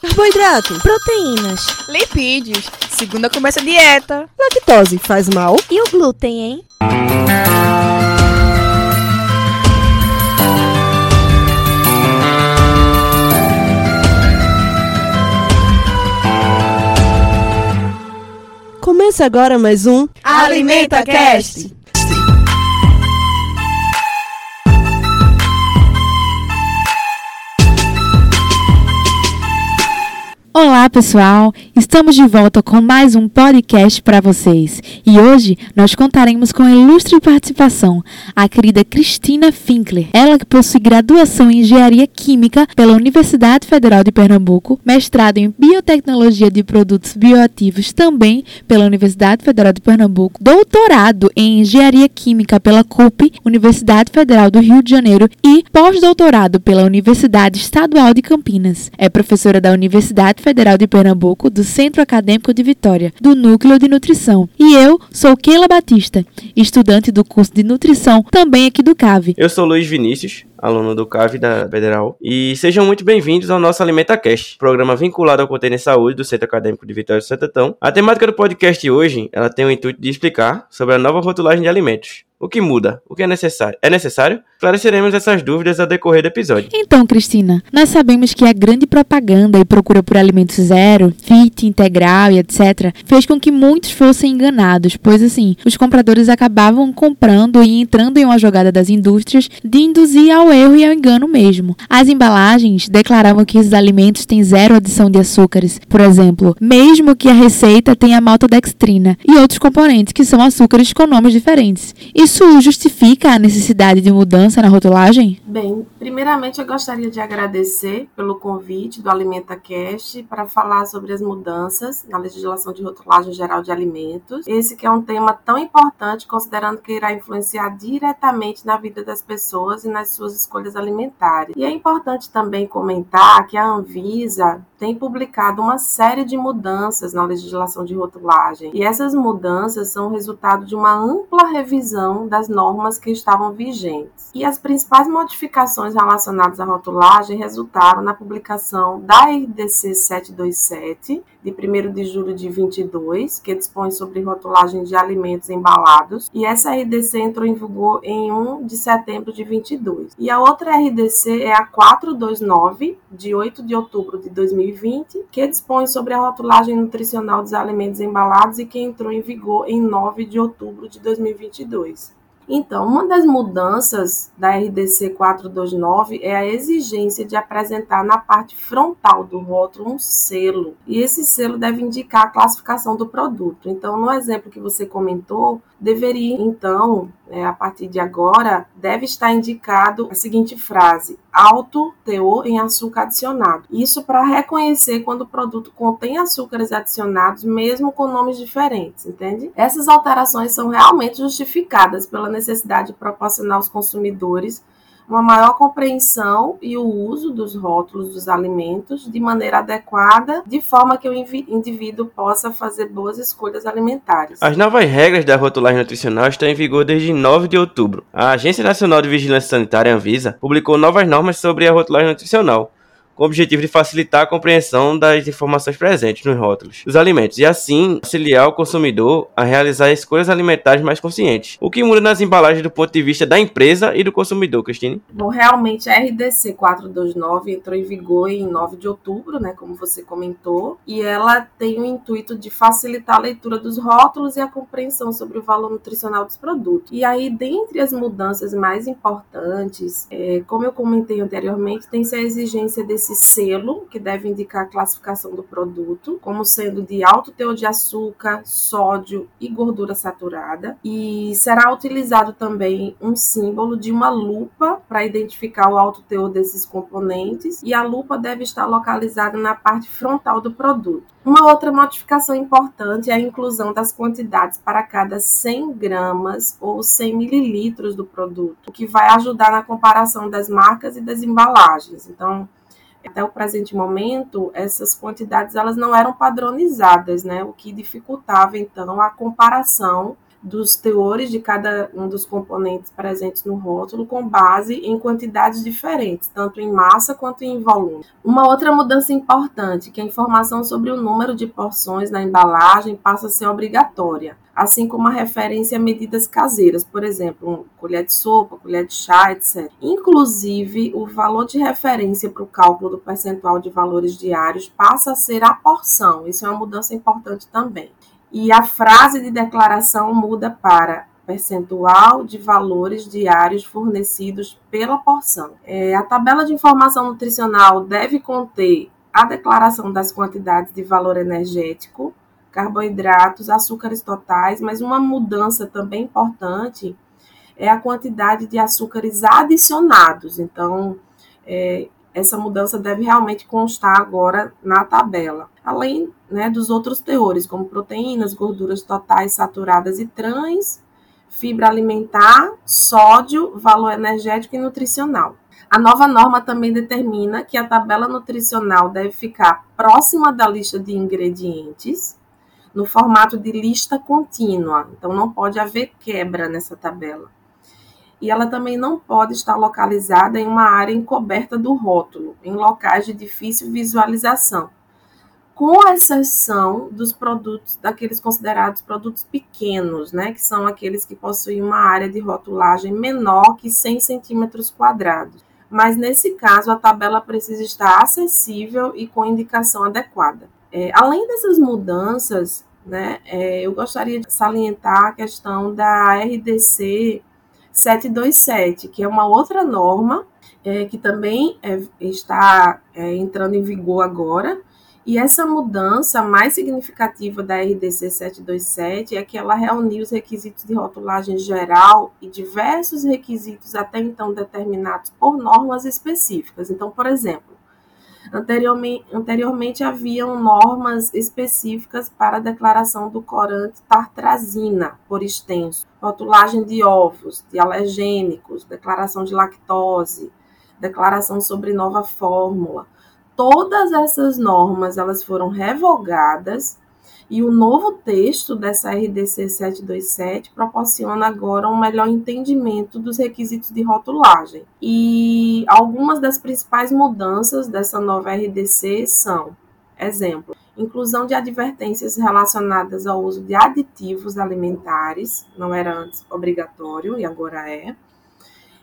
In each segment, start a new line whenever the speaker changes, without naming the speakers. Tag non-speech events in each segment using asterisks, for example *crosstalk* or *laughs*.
Carboidrato, proteínas,
lipídios. Segunda começa a dieta.
Lactose faz mal. E o glúten, hein? Começa agora mais um
Alimenta Cast.
Olá, pessoal! Estamos de volta com mais um podcast para vocês. E hoje nós contaremos com a ilustre participação a querida Cristina Finkler. Ela que possui graduação em Engenharia Química pela Universidade Federal de Pernambuco, mestrado em Biotecnologia de Produtos Bioativos também pela Universidade Federal de Pernambuco, doutorado em Engenharia Química pela CUP, Universidade Federal do Rio de Janeiro e pós-doutorado pela Universidade Estadual de Campinas. É professora da Universidade Federal de Pernambuco, do Centro Acadêmico de Vitória, do Núcleo de Nutrição. E eu sou Keila Batista, estudante do curso de Nutrição, também aqui do CAVE.
Eu sou Luiz Vinícius, aluno do CAV da Federal, e sejam muito bem-vindos ao nosso AlimentaCast, programa vinculado ao Conteúdo em Saúde do Centro Acadêmico de Vitória do Santo. A temática do podcast hoje, ela tem o intuito de explicar sobre a nova rotulagem de alimentos. O que muda? O que é necessário? É necessário? Esclareceremos essas dúvidas ao decorrer do episódio.
Então, Cristina, nós sabemos que a grande propaganda e procura por alimentos zero, fit, integral e etc., fez com que muitos fossem enganados, pois assim, os compradores acabavam comprando e entrando em uma jogada das indústrias de induzir ao erro e ao engano mesmo. As embalagens declaravam que esses alimentos têm zero adição de açúcares, por exemplo, mesmo que a receita tenha maltodextrina e outros componentes que são açúcares com nomes diferentes. Isso justifica a necessidade de mudança na rotulagem?
Bem, primeiramente eu gostaria de agradecer pelo convite do Alimenta Cast para falar sobre as mudanças na legislação de rotulagem geral de alimentos. Esse que é um tema tão importante, considerando que irá influenciar diretamente na vida das pessoas e nas suas escolhas alimentares. E é importante também comentar que a Anvisa tem publicado uma série de mudanças na legislação de rotulagem. E essas mudanças são resultado de uma ampla revisão das normas que estavam vigentes. E as principais modificações relacionadas à rotulagem resultaram na publicação da RDC 727, de 1 de julho de 22, que dispõe sobre rotulagem de alimentos embalados, e essa RDC entrou em vigor em 1 de setembro de 22. E a outra RDC é a 429, de 8 de outubro de 2020, que dispõe sobre a rotulagem nutricional dos alimentos embalados e que entrou em vigor em 9 de outubro de 2022. Então, uma das mudanças da RDC 429 é a exigência de apresentar na parte frontal do rótulo um selo. E esse selo deve indicar a classificação do produto. Então, no exemplo que você comentou, deveria então, é, a partir de agora, deve estar indicado a seguinte frase: alto teor em açúcar adicionado. Isso para reconhecer quando o produto contém açúcares adicionados, mesmo com nomes diferentes, entende? Essas alterações são realmente justificadas pela necessidade de proporcionar aos consumidores uma maior compreensão e o uso dos rótulos dos alimentos de maneira adequada, de forma que o indivíduo possa fazer boas escolhas alimentares.
As novas regras da rotulagem nutricional estão em vigor desde 9 de outubro. A Agência Nacional de Vigilância Sanitária, Anvisa, publicou novas normas sobre a rotulagem nutricional com o objetivo de facilitar a compreensão das informações presentes nos rótulos dos alimentos e assim auxiliar o consumidor a realizar escolhas alimentares mais conscientes. O que muda nas embalagens do ponto de vista da empresa e do consumidor, Cristine?
Bom, realmente a RDC 429 entrou em vigor em 9 de outubro, né, como você comentou, e ela tem o intuito de facilitar a leitura dos rótulos e a compreensão sobre o valor nutricional dos produtos. E aí, dentre as mudanças mais importantes, é, como eu comentei anteriormente, tem-se a exigência desse esse selo, que deve indicar a classificação do produto, como sendo de alto teor de açúcar, sódio e gordura saturada. E será utilizado também um símbolo de uma lupa para identificar o alto teor desses componentes, e a lupa deve estar localizada na parte frontal do produto. Uma outra modificação importante é a inclusão das quantidades para cada 100 gramas ou 100 mililitros do produto, o que vai ajudar na comparação das marcas e das embalagens. Então, até o presente momento, essas quantidades elas não eram padronizadas, né? O que dificultava então a comparação dos teores de cada um dos componentes presentes no rótulo com base em quantidades diferentes, tanto em massa quanto em volume. Uma outra mudança importante, que a informação sobre o número de porções na embalagem passa a ser obrigatória, assim como a referência a medidas caseiras, por exemplo, colher de sopa, colher de chá, etc. Inclusive, o valor de referência para o cálculo do percentual de valores diários passa a ser a porção. Isso é uma mudança importante também e a frase de declaração muda para percentual de valores diários fornecidos pela porção. É, a tabela de informação nutricional deve conter a declaração das quantidades de valor energético, carboidratos, açúcares totais, mas uma mudança também importante é a quantidade de açúcares adicionados. Então, é, essa mudança deve realmente constar agora na tabela. Além né, dos outros teores, como proteínas, gorduras totais saturadas e trans, fibra alimentar, sódio, valor energético e nutricional. A nova norma também determina que a tabela nutricional deve ficar próxima da lista de ingredientes, no formato de lista contínua, então não pode haver quebra nessa tabela e ela também não pode estar localizada em uma área encoberta do rótulo, em locais de difícil visualização, com exceção dos produtos, daqueles considerados produtos pequenos, né, que são aqueles que possuem uma área de rotulagem menor que 100 centímetros quadrados. Mas nesse caso, a tabela precisa estar acessível e com indicação adequada. É, além dessas mudanças, né, é, eu gostaria de salientar a questão da RDC 727, que é uma outra norma é, que também é, está é, entrando em vigor agora. E essa mudança mais significativa da RDC 727 é que ela reuniu os requisitos de rotulagem geral e diversos requisitos até então determinados por normas específicas. Então, por exemplo, Anteriormente, anteriormente haviam normas específicas para a declaração do corante tartrazina, por extenso, rotulagem de ovos, de alergênicos, declaração de lactose, declaração sobre nova fórmula. Todas essas normas elas foram revogadas e o novo texto dessa RDC 727 proporciona agora um melhor entendimento dos requisitos de rotulagem. E algumas das principais mudanças dessa nova RDC são, exemplo, inclusão de advertências relacionadas ao uso de aditivos alimentares, não era antes obrigatório e agora é.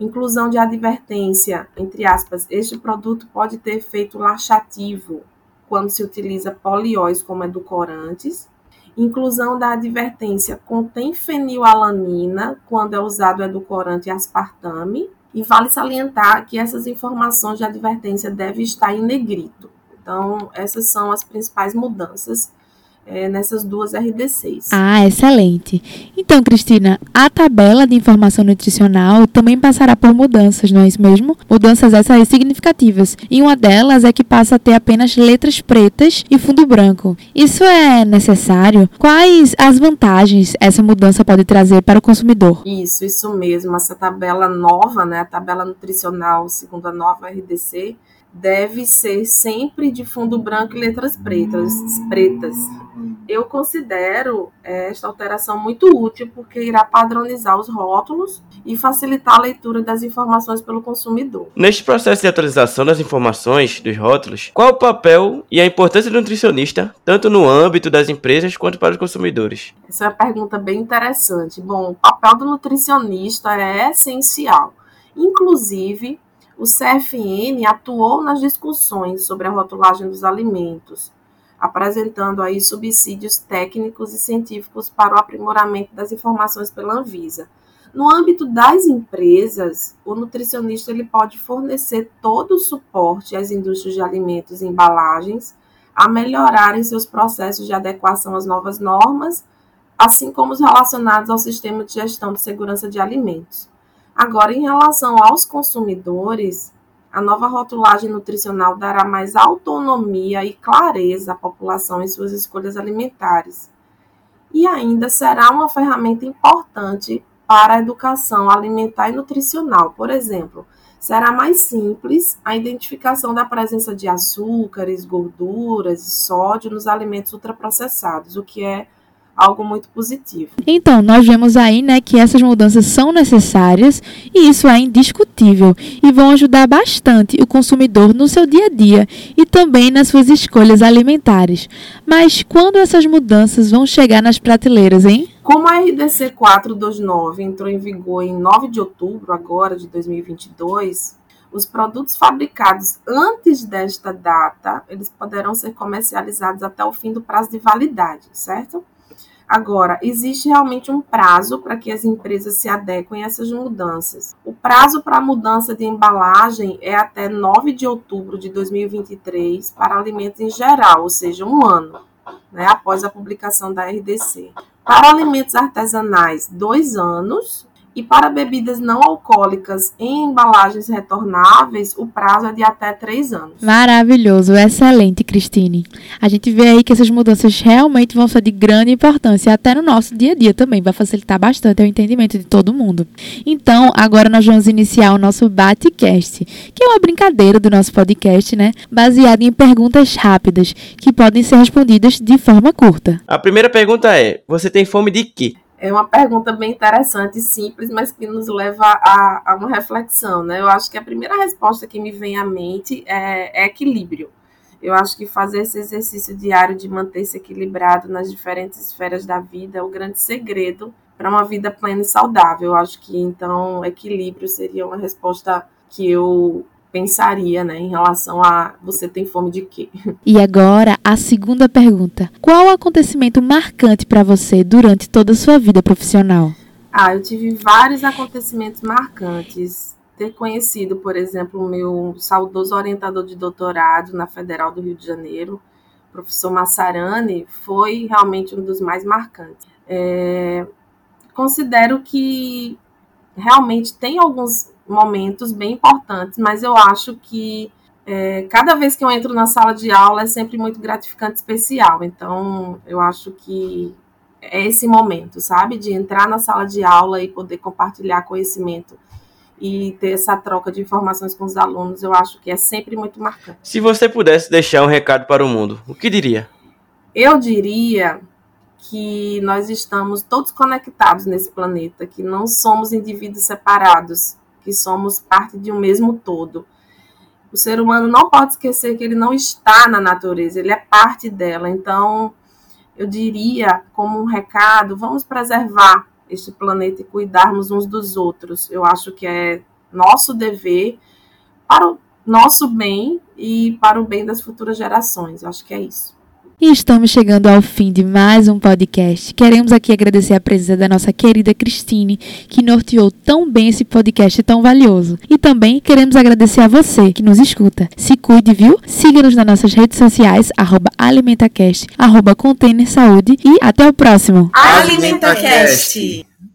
Inclusão de advertência, entre aspas, este produto pode ter efeito laxativo, quando se utiliza polióis como edulcorantes. Inclusão da advertência contém fenilalanina quando é usado edulcorante aspartame. E vale salientar que essas informações de advertência devem estar em negrito. Então, essas são as principais mudanças é, nessas duas RDCs.
Ah, excelente. Então, Cristina, a tabela de informação nutricional também passará por mudanças, não é isso mesmo? Mudanças essas significativas. E uma delas é que passa a ter apenas letras pretas e fundo branco. Isso é necessário? Quais as vantagens essa mudança pode trazer para o consumidor?
Isso, isso mesmo. Essa tabela nova, né, a tabela nutricional segundo a nova RDC, deve ser sempre de fundo branco e letras pretas. pretas. Eu considero esta alteração muito útil porque irá padronizar os rótulos e facilitar a leitura das informações pelo consumidor.
Neste processo de atualização das informações dos rótulos, qual o papel e a importância do nutricionista, tanto no âmbito das empresas quanto para os consumidores?
Essa é uma pergunta bem interessante. Bom, o papel do nutricionista é essencial. Inclusive, o CFN atuou nas discussões sobre a rotulagem dos alimentos, apresentando aí subsídios técnicos e científicos para o aprimoramento das informações pela Anvisa. No âmbito das empresas, o nutricionista ele pode fornecer todo o suporte às indústrias de alimentos e embalagens a melhorarem seus processos de adequação às novas normas, assim como os relacionados ao sistema de gestão de segurança de alimentos. Agora, em relação aos consumidores, a nova rotulagem nutricional dará mais autonomia e clareza à população em suas escolhas alimentares. E ainda será uma ferramenta importante para a educação alimentar e nutricional. Por exemplo, será mais simples a identificação da presença de açúcares, gorduras e sódio nos alimentos ultraprocessados, o que é algo muito positivo.
Então, nós vemos aí, né, que essas mudanças são necessárias e isso é indiscutível e vão ajudar bastante o consumidor no seu dia a dia e também nas suas escolhas alimentares. Mas quando essas mudanças vão chegar nas prateleiras, hein?
Como a RDC 429 entrou em vigor em 9 de outubro agora de 2022, os produtos fabricados antes desta data, eles poderão ser comercializados até o fim do prazo de validade, certo? Agora, existe realmente um prazo para que as empresas se adequem a essas mudanças. O prazo para a mudança de embalagem é até 9 de outubro de 2023 para alimentos em geral, ou seja, um ano, né, após a publicação da RDC. Para alimentos artesanais, dois anos, e para bebidas não alcoólicas em embalagens retornáveis, o prazo é de até três anos.
Maravilhoso, excelente, Cristine. A gente vê aí que essas mudanças realmente vão ser de grande importância, até no nosso dia a dia também, vai facilitar bastante o entendimento de todo mundo. Então, agora nós vamos iniciar o nosso Batecast, que é uma brincadeira do nosso podcast, né? Baseada em perguntas rápidas, que podem ser respondidas de forma curta.
A primeira pergunta é: Você tem fome de quê?
É uma pergunta bem interessante simples, mas que nos leva a, a, uma reflexão, né? Eu acho que a primeira resposta que me vem à mente é, é equilíbrio. Eu acho que fazer esse exercício diário de manter-se equilibrado nas diferentes esferas da vida é o grande segredo para uma vida plena e saudável. Eu acho que então equilíbrio seria uma resposta que eu pensaria, né, em relação a você tem fome de quê? *laughs*
E agora, a segunda pergunta. Qual o acontecimento marcante para você durante toda a sua vida profissional?
Ah, eu tive vários acontecimentos marcantes. Ter conhecido, por exemplo, o meu saudoso orientador de doutorado na Federal do Rio de Janeiro, professor Massarani, foi realmente um dos mais marcantes. É, considero que realmente tem alguns momentos bem importantes, mas eu acho que é, cada vez que eu entro na sala de aula é sempre muito gratificante, especial. Então, eu acho que é esse momento, sabe, de entrar na sala de aula e poder compartilhar conhecimento e ter essa troca de informações com os alunos, eu acho que é sempre muito marcante.
Se você pudesse deixar um recado para o mundo, o que diria?
Eu diria que nós estamos todos conectados nesse planeta, que não somos indivíduos separados, que somos parte de um mesmo todo. O ser humano não pode esquecer que ele não está na natureza, ele é parte dela. Então, eu diria, como um recado, vamos preservar este planeta e cuidarmos uns dos outros. Eu acho que é nosso dever para o nosso bem e para o bem das futuras gerações. Eu acho que é isso.
E estamos chegando ao fim de mais um podcast. Queremos aqui agradecer a presença da nossa querida Cristine, que norteou tão bem esse podcast tão valioso. E também queremos agradecer a você que nos escuta. Se cuide, viu? Siga-nos nas nossas redes sociais, arroba AlimentaCast, arroba Container Saúde e até o próximo.
AlimentaCast!